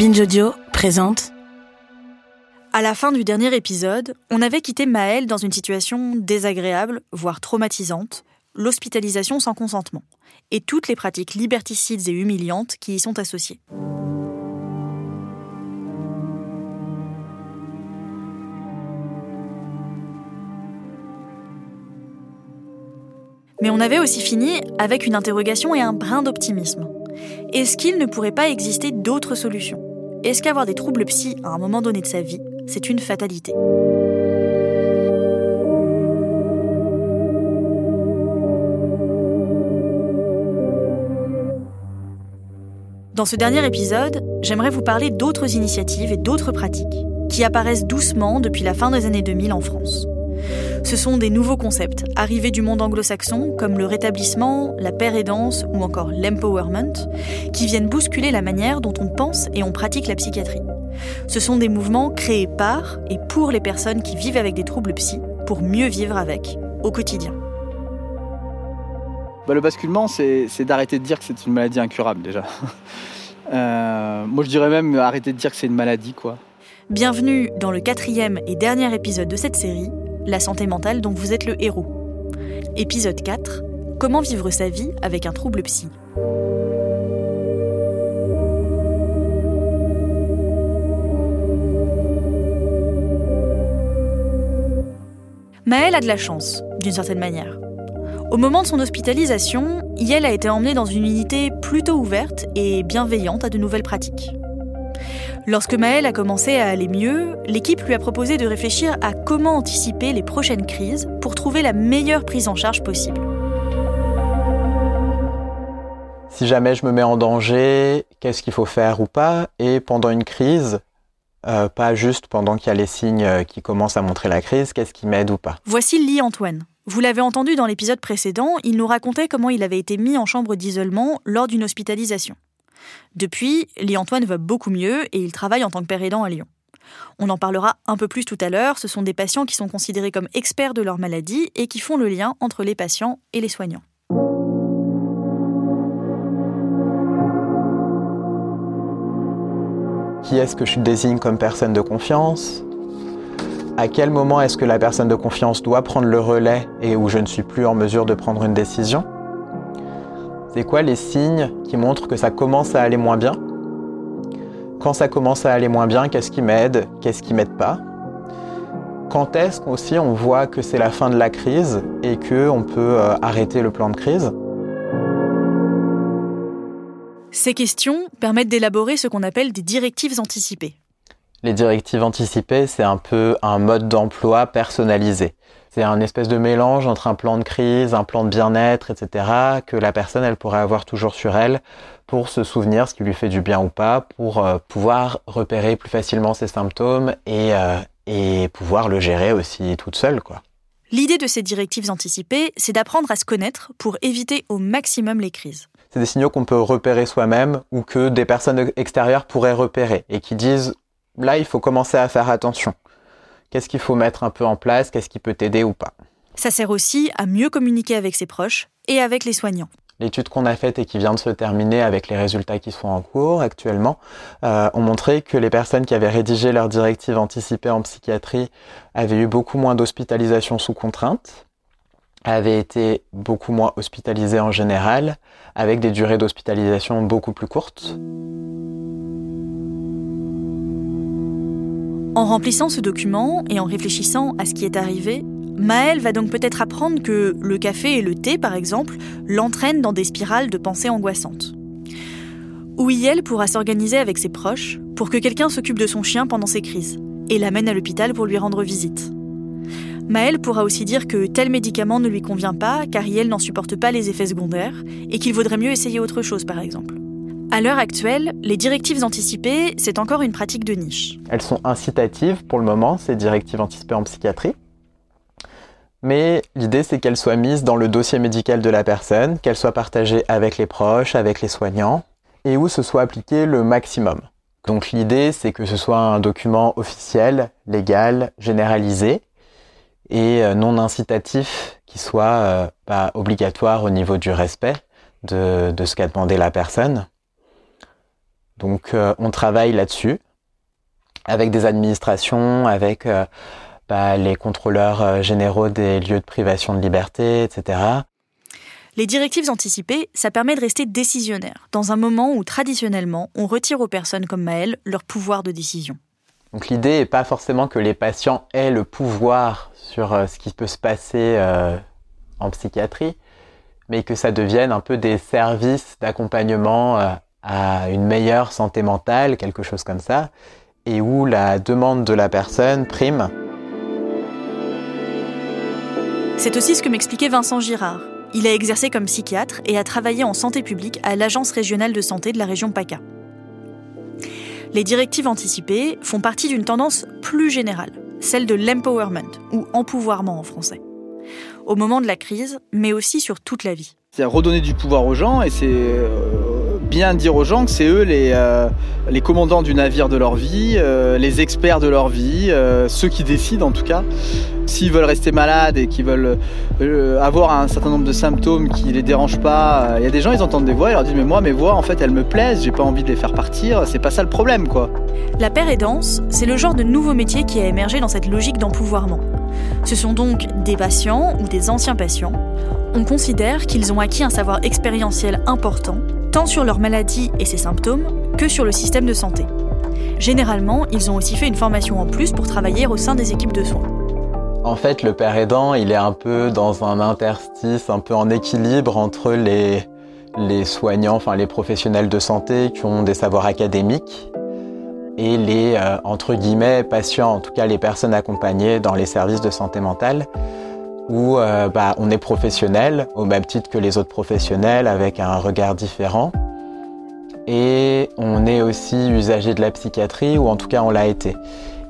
Binge Audio présente. À la fin du dernier épisode, on avait quitté Maëlle dans une situation désagréable, voire traumatisante, l'hospitalisation sans consentement, et toutes les pratiques liberticides et humiliantes qui y sont associées. Mais on avait aussi fini avec une interrogation et un brin d'optimisme. Est-ce qu'il ne pourrait pas exister d'autres solutions? Est-ce qu'avoir des troubles psy à un moment donné de sa vie, c'est une fatalité? Dans ce dernier épisode, j'aimerais vous parler d'autres initiatives et d'autres pratiques qui apparaissent doucement depuis la fin des années 2000 en France. Ce sont des nouveaux concepts arrivés du monde anglo-saxon comme le rétablissement, la paire aidance ou encore l'empowerment qui viennent bousculer la manière dont on pense et on pratique la psychiatrie. Ce sont des mouvements créés par et pour les personnes qui vivent avec des troubles psy pour mieux vivre avec au quotidien. Bah, le basculement, c'est d'arrêter de dire que c'est une maladie incurable déjà. Euh, moi, je dirais même arrêter de dire que c'est une maladie, quoi. Bienvenue dans le quatrième et dernier épisode de cette série, La santé mentale dont vous êtes le héros. Épisode 4, Comment vivre sa vie avec un trouble psy. Maëlle a de la chance, d'une certaine manière. Au moment de son hospitalisation, Yel a été emmenée dans une unité plutôt ouverte et bienveillante à de nouvelles pratiques. Lorsque Maëlle a commencé à aller mieux, l'équipe lui a proposé de réfléchir à comment anticiper les prochaines crises pour trouver la meilleure prise en charge possible. Si jamais je me mets en danger, qu'est-ce qu'il faut faire ou pas? Et pendant une crise, euh, pas juste pendant qu'il y a les signes euh, qui commencent à montrer la crise, qu'est-ce qui m'aide ou pas? Voici Lee Antoine. Vous l'avez entendu dans l'épisode précédent, il nous racontait comment il avait été mis en chambre d'isolement lors d'une hospitalisation. Depuis, Lee Antoine va beaucoup mieux et il travaille en tant que père aidant à Lyon. On en parlera un peu plus tout à l'heure, ce sont des patients qui sont considérés comme experts de leur maladie et qui font le lien entre les patients et les soignants. Qui est-ce que je désigne comme personne de confiance? À quel moment est-ce que la personne de confiance doit prendre le relais et où je ne suis plus en mesure de prendre une décision? C'est quoi les signes qui montrent que ça commence à aller moins bien? Quand ça commence à aller moins bien, qu'est-ce qui m'aide? Qu'est-ce qui m'aide pas? Quand est-ce qu'aussi on voit que c'est la fin de la crise et qu'on peut euh, arrêter le plan de crise? Ces questions permettent d'élaborer ce qu'on appelle des directives anticipées. Les directives anticipées, c'est un peu un mode d'emploi personnalisé. C'est un espèce de mélange entre un plan de crise, un plan de bien-être, etc., que la personne, elle pourrait avoir toujours sur elle pour se souvenir ce qui lui fait du bien ou pas, pour euh, pouvoir repérer plus facilement ses symptômes et, euh, et pouvoir le gérer aussi toute seule, quoi. L'idée de ces directives anticipées, c'est d'apprendre à se connaître pour éviter au maximum les crises. C'est des signaux qu'on peut repérer soi-même ou que des personnes extérieures pourraient repérer et qui disent là, il faut commencer à faire attention. Qu'est-ce qu'il faut mettre un peu en place? Qu'est-ce qui peut t'aider ou pas? Ça sert aussi à mieux communiquer avec ses proches et avec les soignants. L'étude qu'on a faite et qui vient de se terminer avec les résultats qui sont en cours actuellement euh, ont montré que les personnes qui avaient rédigé leurs directives anticipées en psychiatrie avaient eu beaucoup moins d'hospitalisation sous contrainte, avaient été beaucoup moins hospitalisées en général, avec des durées d'hospitalisation beaucoup plus courtes. En remplissant ce document et en réfléchissant à ce qui est arrivé, Maëlle va donc peut-être apprendre que le café et le thé, par exemple, l'entraînent dans des spirales de pensées angoissantes. Ou elle pourra s'organiser avec ses proches pour que quelqu'un s'occupe de son chien pendant ses crises et l'amène à l'hôpital pour lui rendre visite. Maëlle pourra aussi dire que tel médicament ne lui convient pas car elle n'en supporte pas les effets secondaires et qu'il vaudrait mieux essayer autre chose par exemple. À l'heure actuelle, les directives anticipées, c'est encore une pratique de niche. Elles sont incitatives pour le moment, ces directives anticipées en psychiatrie. Mais l'idée, c'est qu'elles soient mises dans le dossier médical de la personne, qu'elles soient partagées avec les proches, avec les soignants, et où ce soit appliqué le maximum. Donc l'idée, c'est que ce soit un document officiel, légal, généralisé, et euh, non incitatif qui soit euh, pas obligatoire au niveau du respect de, ce qu'a demandé la personne. Donc euh, on travaille là-dessus avec des administrations, avec bah, les contrôleurs généraux des lieux de privation de liberté, etc. Les directives anticipées, ça permet de rester décisionnaire, dans un moment où traditionnellement on retire aux personnes comme Maëlle leur pouvoir de décision. Donc l'idée n'est pas forcément que les patients aient le pouvoir sur euh, ce qui peut se passer euh, en psychiatrie, mais que ça devienne un peu des services d'accompagnement euh, à une meilleure santé mentale, quelque chose comme ça, et où la demande de la personne prime. C'est aussi ce que m'expliquait Vincent Girard. Il a exercé comme psychiatre et a travaillé en santé publique à l'Agence régionale de santé de la région PACA les directives anticipées font partie d'une tendance plus générale, celle de l'empowerment, ou empouvoirment en français. Au moment de la crise, mais aussi sur toute la vie. C'est redonner du pouvoir aux gens et c'est euh, bien dire aux gens que c'est eux les, euh, les commandants du navire de leur vie, euh, les experts de leur vie, ceux qui décident en tout cas s'ils veulent rester malades et qu'ils veulent euh, avoir un certain nombre de symptômes qui les dérangent pas, euh, il y a des gens, ils entendent des voix, ils leur disent mais moi mes voix en fait elles me plaisent, j'ai pas envie de les faire partir, c'est pas ça le problème quoi. La paire aidance, c'est le genre de nouveau métier qui a émergé dans cette logique d'empouvoirment. Ce sont donc des patients ou des anciens patients. On considère qu'ils ont acquis un savoir expérientiel important, tant sur leur maladie et ses symptômes que sur le système de santé. Généralement, ils ont aussi fait une formation en plus pour travailler au sein des équipes de soins. En fait, le père aidant, il est un peu dans un interstice, un peu en équilibre entre les, soignants, enfin les professionnels de santé qui ont des savoirs académiques et les, euh, entre guillemets, patients, en tout cas les personnes accompagnées dans les services de santé mentale, où euh, bah, on est professionnel au même titre que les autres professionnels avec un regard différent. Et on est aussi usager de la psychiatrie, ou en tout cas on l'a été.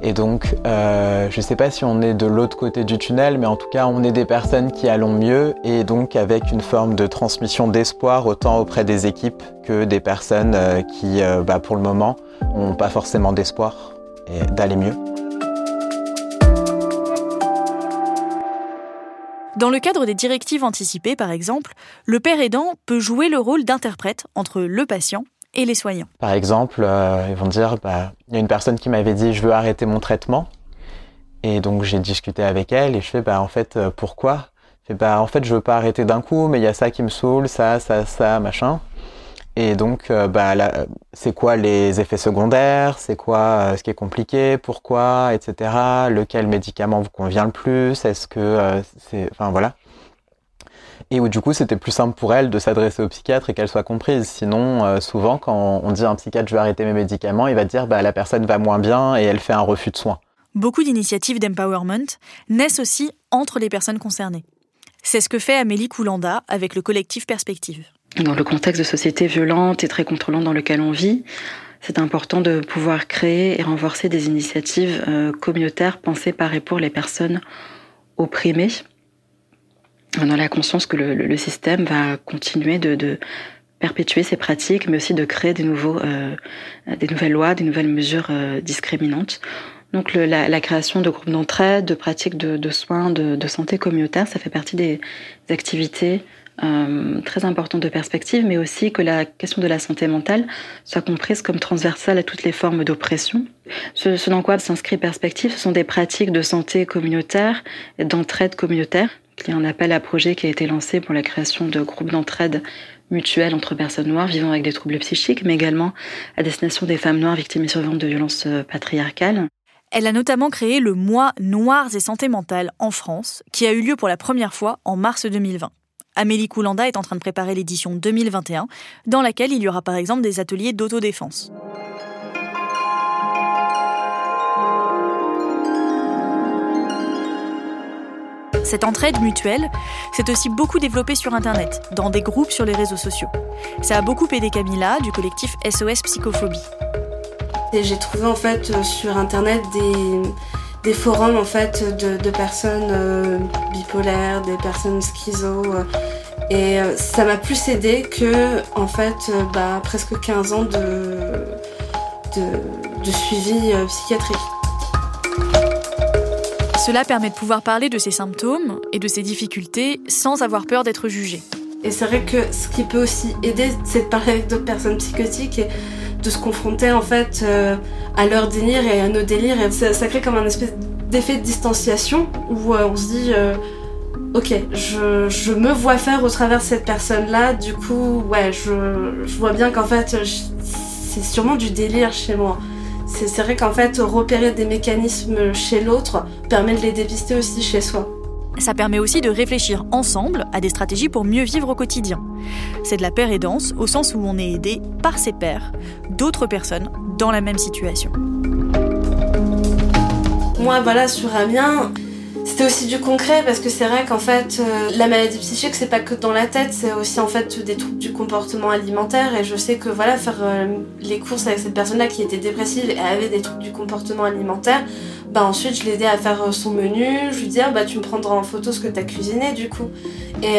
Et donc, euh, je ne sais pas si on est de l'autre côté du tunnel, mais en tout cas, on est des personnes qui allons mieux et donc avec une forme de transmission d'espoir autant auprès des équipes que des personnes euh, qui, bah, pour le moment, n'ont pas forcément d'espoir d'aller mieux. Dans le cadre des directives anticipées, par exemple, le père aidant peut jouer le rôle d'interprète entre le patient et les soignants. Par exemple, euh, ils vont dire, bah, il y a une personne qui m'avait dit, je veux arrêter mon traitement. Et donc j'ai discuté avec elle et je fais, bah en fait, euh, pourquoi? Je bah en fait, je veux pas arrêter d'un coup, mais il y a ça qui me saoule, ça, ça, ça, machin. Et donc, euh, bah, c'est quoi les effets secondaires, c'est quoi ce qui est compliqué, pourquoi, etc. Lequel médicament vous convient le plus, est-ce que c'est, enfin voilà et où du coup c'était plus simple pour elle de s'adresser au psychiatre et qu'elle soit comprise. Sinon, euh, souvent quand on dit à un psychiatre je vais arrêter mes médicaments, il va dire bah la personne va moins bien et elle fait un refus de soins. Beaucoup d'initiatives d'empowerment naissent aussi entre les personnes concernées. C'est ce que fait Amélie Koulanda avec le collectif Perspective. Dans le contexte de société violente et très contrôlante dans lequel on vit, c'est important de pouvoir créer et renforcer des initiatives euh, communautaires pensées par et pour les personnes opprimées a la conscience que le, système va continuer de, perpétuer ces pratiques, mais aussi de créer des, nouveaux, euh, des nouvelles lois, des nouvelles mesures euh, discriminantes. Donc la, création de groupes d'entraide, de pratiques de, soins, de, santé communautaire, ça fait partie des, activités euh, très importantes de perspective, mais aussi que la question de la santé mentale soit comprise comme transversale à toutes les formes d'oppression. Ce, ce dans quoi s'inscrit perspective, ce sont des pratiques de santé communautaire et d'entraide communautaire il y a un appel à projet qui a été lancé pour la création de groupes d'entraide mutuelle entre personnes noires vivant avec des troubles psychiques, mais également à destination des femmes noires victimes et survivantes de violences euh, patriarcales. Elle a notamment créé le mois Noirs et santé mentale en France, qui a eu lieu pour la première fois en mars 2020. Amélie Koulanda est en train de préparer l'édition 2021, dans laquelle il y aura par exemple des ateliers d'autodéfense. Cette entraide mutuelle s'est aussi beaucoup développée sur Internet, dans des groupes sur les réseaux sociaux. Ça a beaucoup aidé Camilla du collectif SOS Psychophobie. J'ai trouvé en fait euh, sur Internet des, forums en fait de, personnes euh, bipolaires, des personnes schizo. Euh, et ça m'a plus aidé que en fait bah, presque 15 ans de, de suivi psychiatrique. Cela permet de pouvoir parler de ses symptômes et de ses difficultés sans avoir peur d'être jugé. Et c'est vrai que ce qui peut aussi aider, c'est de parler avec d'autres personnes psychotiques et de se confronter en fait euh, à leur délire et à nos délires. Et ça, crée comme un espèce d'effet de distanciation où euh, on se dit euh, ok, je, je, me vois faire au travers de cette personne-là, du coup, ouais, je, je vois bien qu'en fait, c'est sûrement du délire chez moi. C'est vrai qu'en fait, repérer des mécanismes chez l'autre permet de les dépister aussi chez soi. Ça permet aussi de réfléchir ensemble à des stratégies pour mieux vivre au quotidien. C'est de la paire aidance au sens où on est aidé par ses pairs, d'autres personnes dans la même situation. Moi, voilà, sur Amiens, c'était aussi du concret parce que c'est vrai qu'en fait, euh, la maladie psychique, c'est pas que dans la tête, c'est aussi en fait des troubles du comportement alimentaire. Et je sais que voilà, faire euh, les courses avec cette personne-là qui était dépressive et avait des troubles du comportement alimentaire, bah ensuite je l'aidais à faire euh, son menu, je lui disais ah, bah tu me prendras en photo ce que t'as cuisiné du coup. Et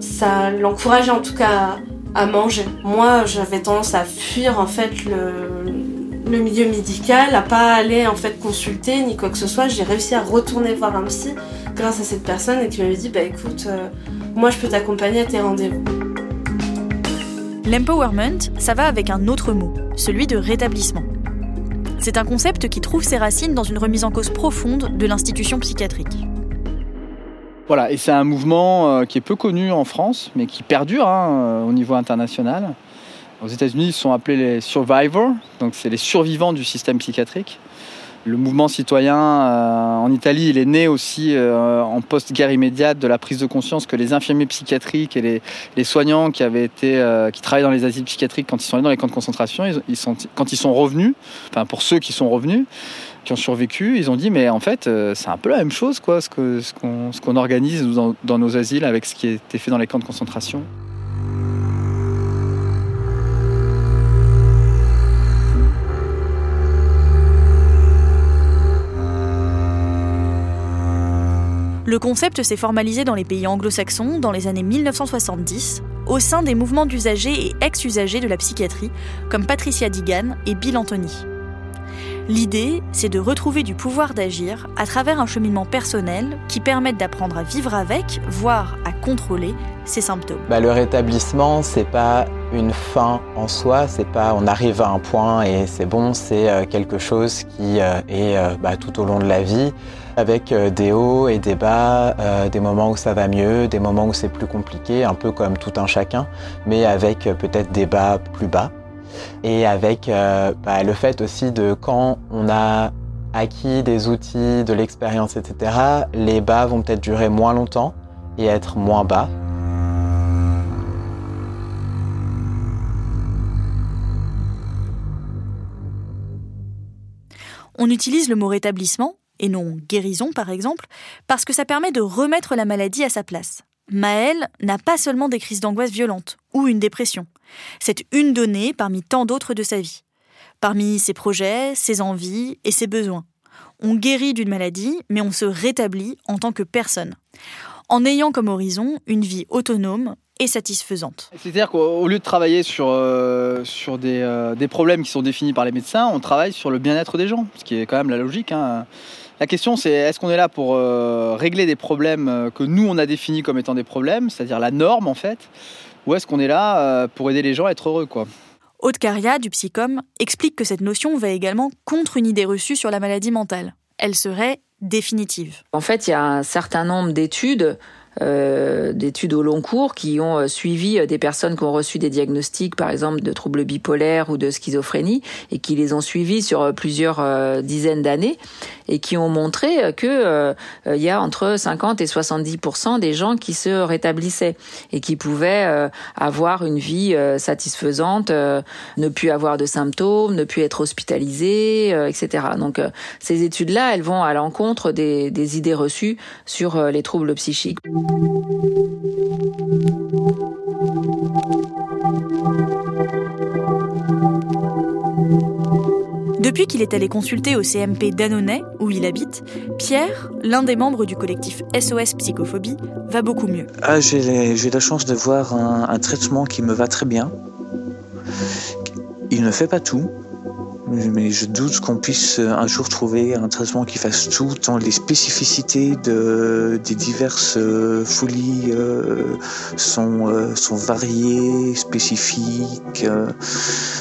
ça l'encourageait en tout cas à manger. Moi, j'avais tendance à fuir en fait le le milieu médical, à pas aller en fait consulter ni quoi que ce soit. J'ai réussi à retourner voir un psy grâce à cette personne et qui m'avait dit bah écoute, euh, moi je peux t'accompagner à tes rendez-vous. L'empowerment, ça va avec un autre mot, celui de rétablissement. C'est un concept qui trouve ses racines dans une remise en cause profonde de l'institution psychiatrique. Voilà, et c'est un mouvement euh, qui est peu connu en France, mais qui perdure hein, euh, au niveau international. Aux États-Unis, ils sont appelés les survivors, donc c'est les survivants du système psychiatrique. Le mouvement citoyen euh, en Italie, il est né aussi euh, en post-guerre immédiate de la prise de conscience que les infirmiers psychiatriques et les, soignants qui avaient été, euh, qui travaillaient dans les asiles psychiatriques quand ils sont allés dans les camps de concentration, quand ils sont revenus, enfin pour ceux qui sont revenus, qui ont survécu, ils ont dit mais en fait c'est un peu la même chose quoi, ce qu'on ce qu'on organise dans, dans nos asiles avec ce qui été fait dans les camps de concentration. Le concept s'est formalisé dans les pays anglo-saxons dans les années 1970 au sein des mouvements d'usagers et ex-usagers de la psychiatrie comme Patricia Digan et Bill Anthony. L'idée, c'est de retrouver du pouvoir d'agir à travers un cheminement personnel qui permette d'apprendre à vivre avec, voire à contrôler ses symptômes. Bah, le rétablissement, c'est pas une fin en soi, c'est pas on arrive à un point et c'est bon, c'est euh, quelque chose qui euh, est euh, bah, tout au long de la vie avec euh, des hauts et des bas, euh, des moments où ça va mieux, des moments où c'est plus compliqué, un peu comme tout un chacun, mais avec euh, peut-être des bas plus bas. Et avec bah, le fait aussi de quand on a acquis des outils, de l'expérience, etc., les bas vont peut-être durer moins longtemps et être moins bas. On utilise le mot rétablissement et non guérison par exemple, parce que ça permet de remettre la maladie à sa place. Maëlle n'a pas seulement des crises d'angoisse violentes ou une dépression. C'est une donnée parmi tant d'autres de sa vie. Parmi ses projets, ses envies et ses besoins. On guérit d'une maladie, mais on se rétablit en tant que personne. En ayant comme horizon une vie autonome et satisfaisante. C'est-à-dire qu'au lieu de travailler sur, euh, sur des, euh, des, problèmes qui sont définis par les médecins, on travaille sur le bien-être des gens, ce qui est quand même la logique. Hein. La question, c'est est-ce qu'on est là pour euh, régler des problèmes euh, que nous, on a définis comme étant des problèmes, c'est-à-dire la norme en fait, ou est-ce qu'on est là euh, pour aider les gens à être heureux quoi? Aude Caria, du Psychom, explique que cette notion va également contre une idée reçue sur la maladie mentale. Elle serait définitive. En fait, il y a un certain nombre d'études euh, d'études au long cours qui ont euh, suivi euh, des personnes qui ont reçu des diagnostics, par exemple, de troubles bipolaires ou de schizophrénie, et qui les ont suivis sur plusieurs dizaines d'années, et qui ont montré que il y a entre 50 et 70 des gens qui se rétablissaient et qui pouvaient avoir une vie satisfaisante, ne plus avoir de symptômes, ne plus être hospitalisés, etc. Donc ces études-là, elles vont à l'encontre des, des idées reçues sur les troubles psychiques. Depuis qu'il est allé consulter au CMP d'Annonay, où il habite, Pierre, l'un des membres du collectif SOS Psychophobie, va beaucoup mieux. Ah, j'ai la chance de voir un traitement qui me va très bien. Il ne fait pas tout, mais je doute qu'on puisse euh, un jour trouver un traitement qui fasse tout, tant les spécificités de, des diverses euh, folies euh, sont, sont variées, spécifiques.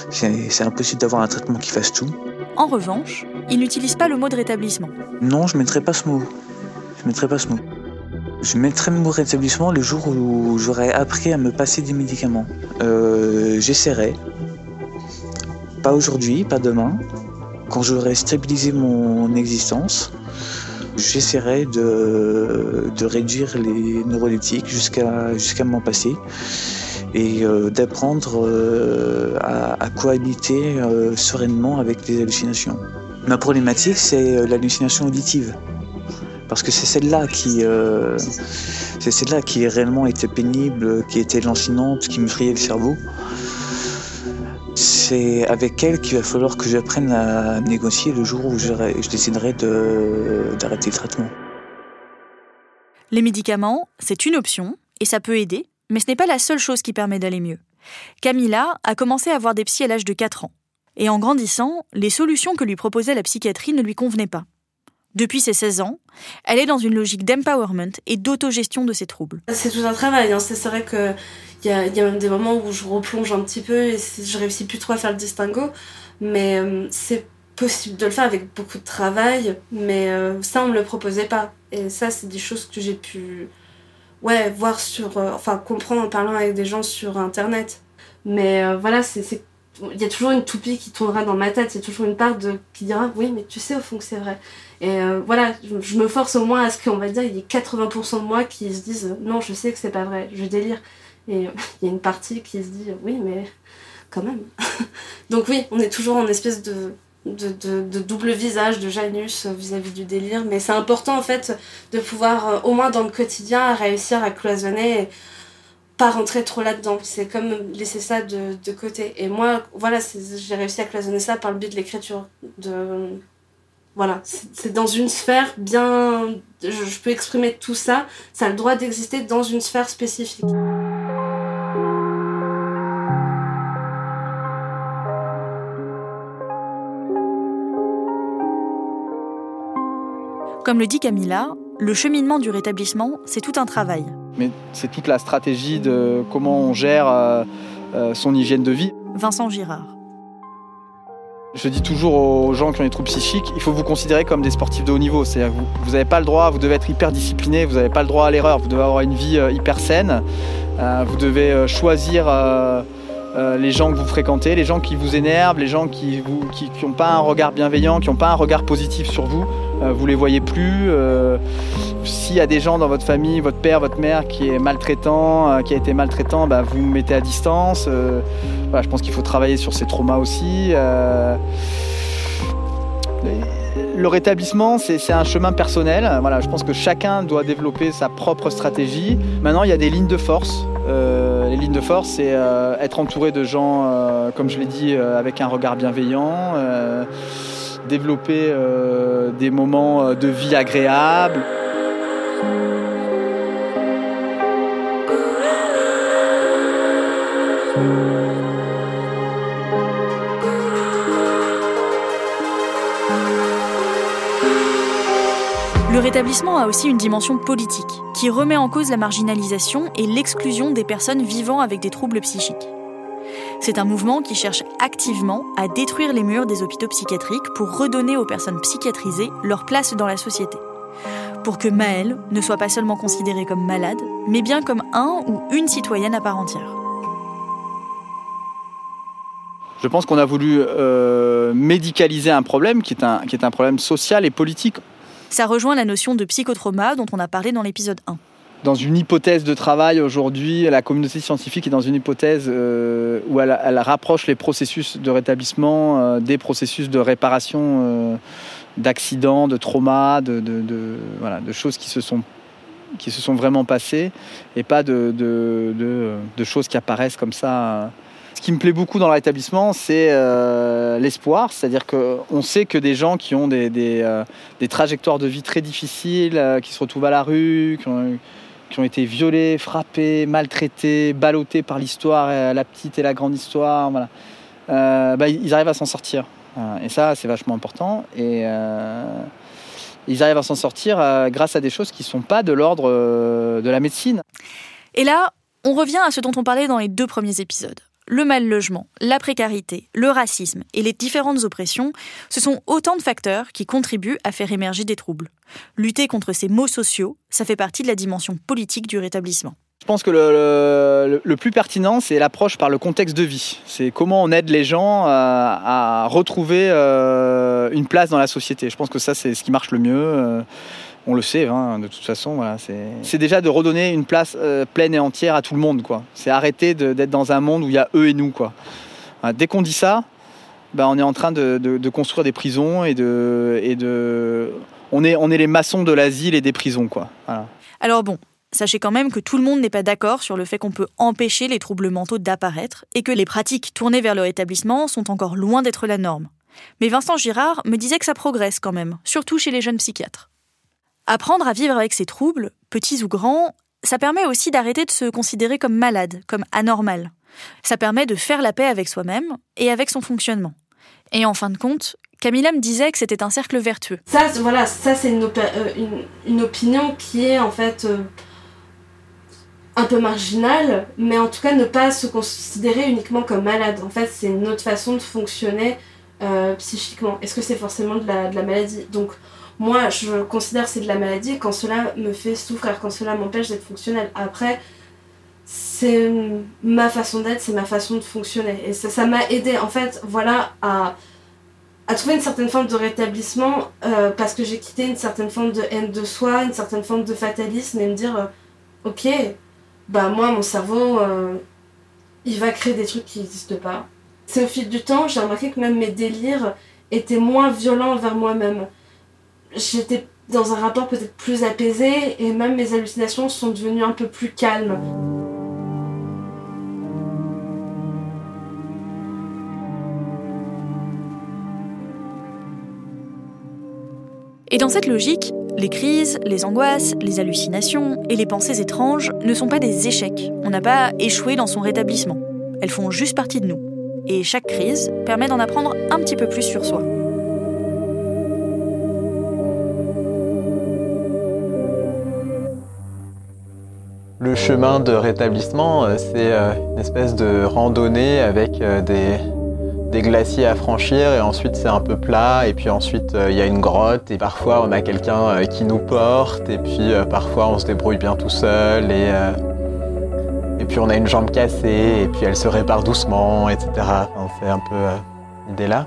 C'est impossible d'avoir un traitement qui fasse tout. En revanche, il n'utilise pas le mot de rétablissement. Non, je ne mettrai pas ce mot. Je mettrai pas ce mot. Je mettrai le mot rétablissement le jour où j'aurai appris à me passer des médicaments. J'essaierai, pas aujourd'hui, pas demain. Quand j'aurai stabilisé mon existence, j'essaierai de, de, réduire les neuroleptiques jusqu'à jusqu'à m'en passer et euh, d'apprendre euh, à, cohabiter euh, sereinement avec les hallucinations. Ma problématique, c'est l'hallucination auditive. Parce que c'est celle-là qui, c'est celle-là qui réellement pénible, qui était lancinante, qui me friait le cerveau c'est avec elle qu'il va falloir que j'apprenne à négocier le jour où je, déciderai d'arrêter le traitement. Les médicaments, c'est une option et ça peut aider, mais ce n'est pas la seule chose qui permet d'aller mieux. Camilla a commencé à avoir des psys à l'âge de 4 ans. Et en grandissant, les solutions que lui proposait la psychiatrie ne lui convenaient pas. Depuis ses 16 ans, elle est dans une logique d'empowerment et d'autogestion de ses troubles. C'est tout un travail, hein. c'est vrai que il y a, y a, même des moments où je replonge un petit peu et je réussis plus trop à faire le distinguo. Mais euh, c'est possible de le faire avec beaucoup de travail, mais euh, ça, on me le proposait pas. Et ça, c'est des choses que j'ai pu ouais, voir sur. Euh, enfin, comprendre en parlant avec des gens sur internet. Mais voilà, c'est. Il y a toujours une toupie qui tournera dans ma tête, il y a toujours une part de, qui dira Oui, mais tu sais au fond que c'est vrai. Et voilà, je, me force au moins à ce qu'on va dire il y ait 80% de moi qui se disent Non, je sais que c'est pas vrai, je délire. Et il y a une partie qui se dit oui, mais quand même. Donc oui, on est toujours en espèce de, double visage de Janus vis-à-vis du délire. Mais c'est important en fait de pouvoir, euh, au moins dans le quotidien, réussir à cloisonner pas rentrer trop là-dedans. C'est comme laisser ça de, côté. Et moi, voilà, j'ai réussi à cloisonner ça par le biais de l'écriture. De... Voilà, c'est dans une sphère bien... Je, je peux exprimer tout ça. Ça a le droit d'exister dans une sphère spécifique. Comme le dit Camilla, le cheminement du rétablissement, c'est tout un travail. Mais c'est toute la stratégie de comment on gère euh, euh, son hygiène de vie. Vincent Girard. Je dis toujours aux gens qui ont des troubles psychiques, il faut vous considérer comme des sportifs de haut niveau. C'est-à-dire que vous n'avez pas le droit, vous devez être hyper discipliné, vous n'avez pas le droit à l'erreur, vous devez avoir une vie euh, hyper saine, vous devez choisir euh, les gens que vous fréquentez, les gens qui vous énervent, les gens qui n'ont qui, pas un regard bienveillant, qui n'ont pas un regard positif sur vous, euh, vous les voyez plus. Euh, s'il y a des gens dans votre famille, votre père, votre mère qui est maltraitant, qui a été maltraitant, bah, vous vous mettez à distance. je pense qu'il faut travailler sur ces traumas aussi. le rétablissement, c'est un chemin personnel. Voilà, je pense que chacun doit développer sa propre stratégie. Maintenant, il y a des lignes de force. Euh, les lignes de force, c'est euh, être entouré de gens, euh, comme je l'ai dit, avec un regard bienveillant, développer des moments de vie agréables. Le rétablissement a aussi une dimension politique, qui remet en cause la marginalisation et l'exclusion des personnes vivant avec des troubles psychiques. C'est un mouvement qui cherche activement à détruire les murs des hôpitaux psychiatriques pour redonner aux personnes psychiatrisées leur place dans la société. pour que Maëlle ne soit pas seulement considérée comme malade, mais bien comme un ou une citoyenne à part entière. Je pense qu'on a voulu euh, médicaliser un problème qui est un, qui est un problème social et politique. Ça rejoint la notion de psychotrauma dont on a parlé dans l'épisode 1. Dans une hypothèse de travail aujourd'hui, la communauté scientifique est dans une hypothèse euh, où elle, rapproche les processus de rétablissement euh, des processus de réparation euh, d'accidents, de traumas, de, de, choses qui se sont qui se sont vraiment passées et pas de choses qui apparaissent comme ça ce qui me plaît beaucoup dans le rétablissement, c'est euh, l'espoir. C'est-à-dire qu'on sait que des gens qui ont des, des, euh, trajectoires de vie très difficiles, euh, qui se retrouvent à la rue, qui ont, qui ont, été violés, frappés, maltraités, ballottés par l'histoire, la petite et la grande histoire, voilà. bah, ils arrivent à s'en sortir. Et ça, c'est vachement important. Et ils arrivent à s'en sortir grâce à des choses qui ne sont pas de l'ordre de la médecine. Et là, on revient à ce dont on parlait dans les deux premiers épisodes le mal logement, la précarité, le racisme et les différentes oppressions, ce sont autant de facteurs qui contribuent à faire émerger des troubles. Lutter contre ces maux sociaux, ça fait partie de la dimension politique du rétablissement. Je pense que le, plus pertinent, c'est l'approche par le contexte de vie. C'est comment on aide les gens à, retrouver euh, une place dans la société. Je pense que ça, c'est ce qui marche le mieux. On le sait, hein, de toute façon. C'est déjà de redonner une place euh, pleine et entière à tout le monde. C'est arrêter d'être dans un monde où il y a eux et nous. Quoi. dès qu'on dit ça, ben, on est en train de, construire des prisons et de. On, est, les maçons de l'asile et des prisons. Quoi. Alors bon, Sachez quand même que tout le monde n'est pas d'accord sur le fait qu'on peut empêcher les troubles mentaux d'apparaître et que les pratiques tournées vers le rétablissement sont encore loin d'être la norme. Mais Vincent Girard me disait que ça progresse quand même, surtout chez les jeunes psychiatres. Apprendre à vivre avec ces troubles, petits ou grands, ça permet aussi d'arrêter de se considérer comme malade, comme anormal. Ça permet de faire la paix avec soi-même et avec son fonctionnement. Et en fin de compte, Camilla me disait que c'était un cercle vertueux. Ça, voilà, ça c'est une, euh, une, opinion qui est en fait euh, un peu marginale, mais en tout cas ne pas se considérer uniquement comme malade. En fait, c'est une autre façon de fonctionner euh, psychiquement. Est-ce que c'est forcément de la, de la maladie? Donc, moi, je considère c'est de la maladie quand cela me fait souffrir, quand cela m'empêche d'être fonctionnel. Après, c'est ma façon d'être, c'est ma façon de fonctionner. Et ça m'a aidé, en fait, voilà, à, à, trouver une certaine forme de rétablissement euh, parce que j'ai quitté une certaine forme de haine de soi, une certaine forme de fatalisme et me dire, euh, ok, bah moi, mon cerveau, euh, il va créer des trucs qui n'existent pas. C'est au fil du temps, j'ai remarqué que même mes délires étaient moins violents envers moi-même j'étais dans un rapport peut-être plus apaisé et même mes hallucinations sont devenues un peu plus calmes. Et dans cette logique, les crises, les angoisses, les hallucinations et les pensées étranges ne sont pas des échecs. On n'a pas échoué dans son rétablissement. Elles font juste partie de nous. Et chaque crise permet d'en apprendre un petit peu plus sur soi. Le chemin de rétablissement, euh, c'est euh, une espèce de randonnée avec euh, des, glaciers à franchir et ensuite c'est un peu plat et puis ensuite il y a une grotte et parfois on a quelqu'un qui nous porte et puis parfois on se débrouille bien tout seul et, et puis on a une jambe cassée et puis elle se répare doucement, etc. c'est un peu l'idée là.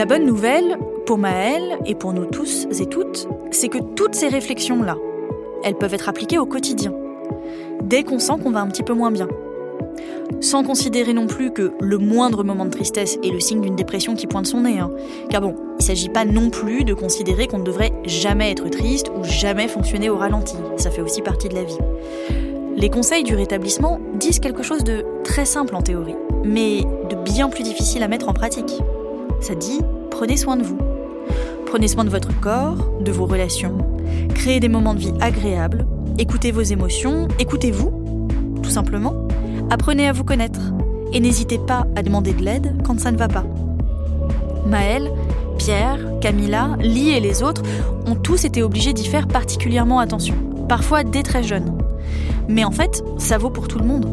La bonne nouvelle, pour Maëlle et pour nous tous et toutes, c'est que toutes ces réflexions-là, elles peuvent être appliquées au quotidien, dès qu'on sent qu'on va un petit peu moins bien. Sans considérer non plus que le moindre moment de tristesse est le signe d'une dépression qui pointe son nez. Hein. Car bon, il ne s'agit pas non plus de considérer qu'on ne devrait jamais être triste ou jamais fonctionner au ralenti. Ça fait aussi partie de la vie. Les conseils du rétablissement disent quelque chose de très simple en théorie, mais de bien plus difficile à mettre en pratique. Ça dit prenez soin de vous. Prenez soin de votre corps, de vos relations, créez des moments de vie agréables, écoutez vos émotions, écoutez-vous, tout simplement. Apprenez à vous connaître et n'hésitez pas à demander de l'aide quand ça ne va pas. Maëlle, Pierre, Camilla, Lee et les autres ont tous été obligés d'y faire particulièrement attention, parfois dès très jeunes. Mais en fait, ça vaut pour tout le monde.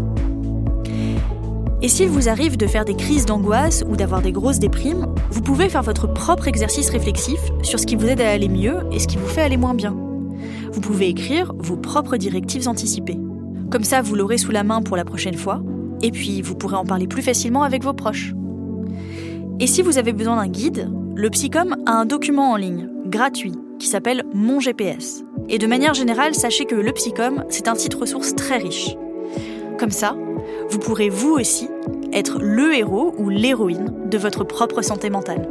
Et s'il vous arrive de faire des crises d'angoisse ou d'avoir des grosses déprimes, vous pouvez faire votre propre exercice réflexif sur ce qui vous aide à aller mieux et ce qui vous fait aller moins bien. Vous pouvez écrire vos propres directives anticipées. Comme ça, vous l'aurez sous la main pour la prochaine fois, et puis vous pourrez en parler plus facilement avec vos proches. Et si vous avez besoin d'un guide, le Psycom a un document en ligne, gratuit, qui s'appelle Mon GPS. Et de manière générale, sachez que le Psycom, c'est un site ressource très riche. Comme ça, vous pourrez vous aussi être le héros ou l'héroïne de votre propre santé mentale.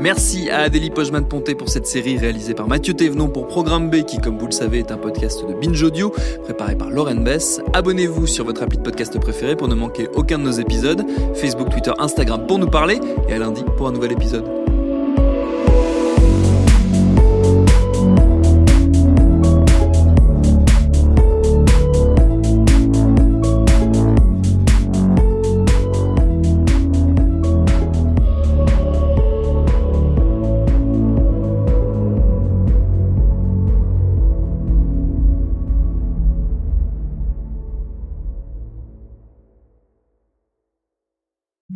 Merci à Adélie Pojman-Ponté pour cette série réalisée par Mathieu Thévenon pour Programme B, qui, comme vous le savez, est un podcast de Binge Audio, préparé par Lauren Bess. Abonnez-vous sur votre appli de podcast préféré pour ne manquer aucun de nos épisodes. Facebook, Twitter, Instagram pour nous parler. Et à lundi pour un nouvel épisode.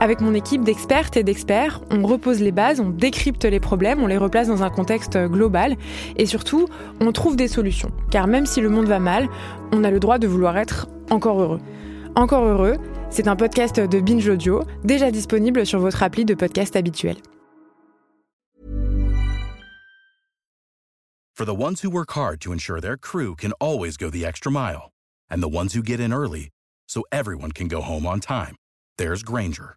Avec mon équipe d'expertes et d'experts, on repose les bases, on décrypte les problèmes, on les replace dans un contexte global et surtout, on trouve des solutions. Car même si le monde va mal, on a le droit de vouloir être encore heureux. Encore heureux, c'est un podcast de Binge Audio, déjà disponible sur votre appli de podcast habituel. Crew and the ones who get in early so everyone can go home on time, there's Granger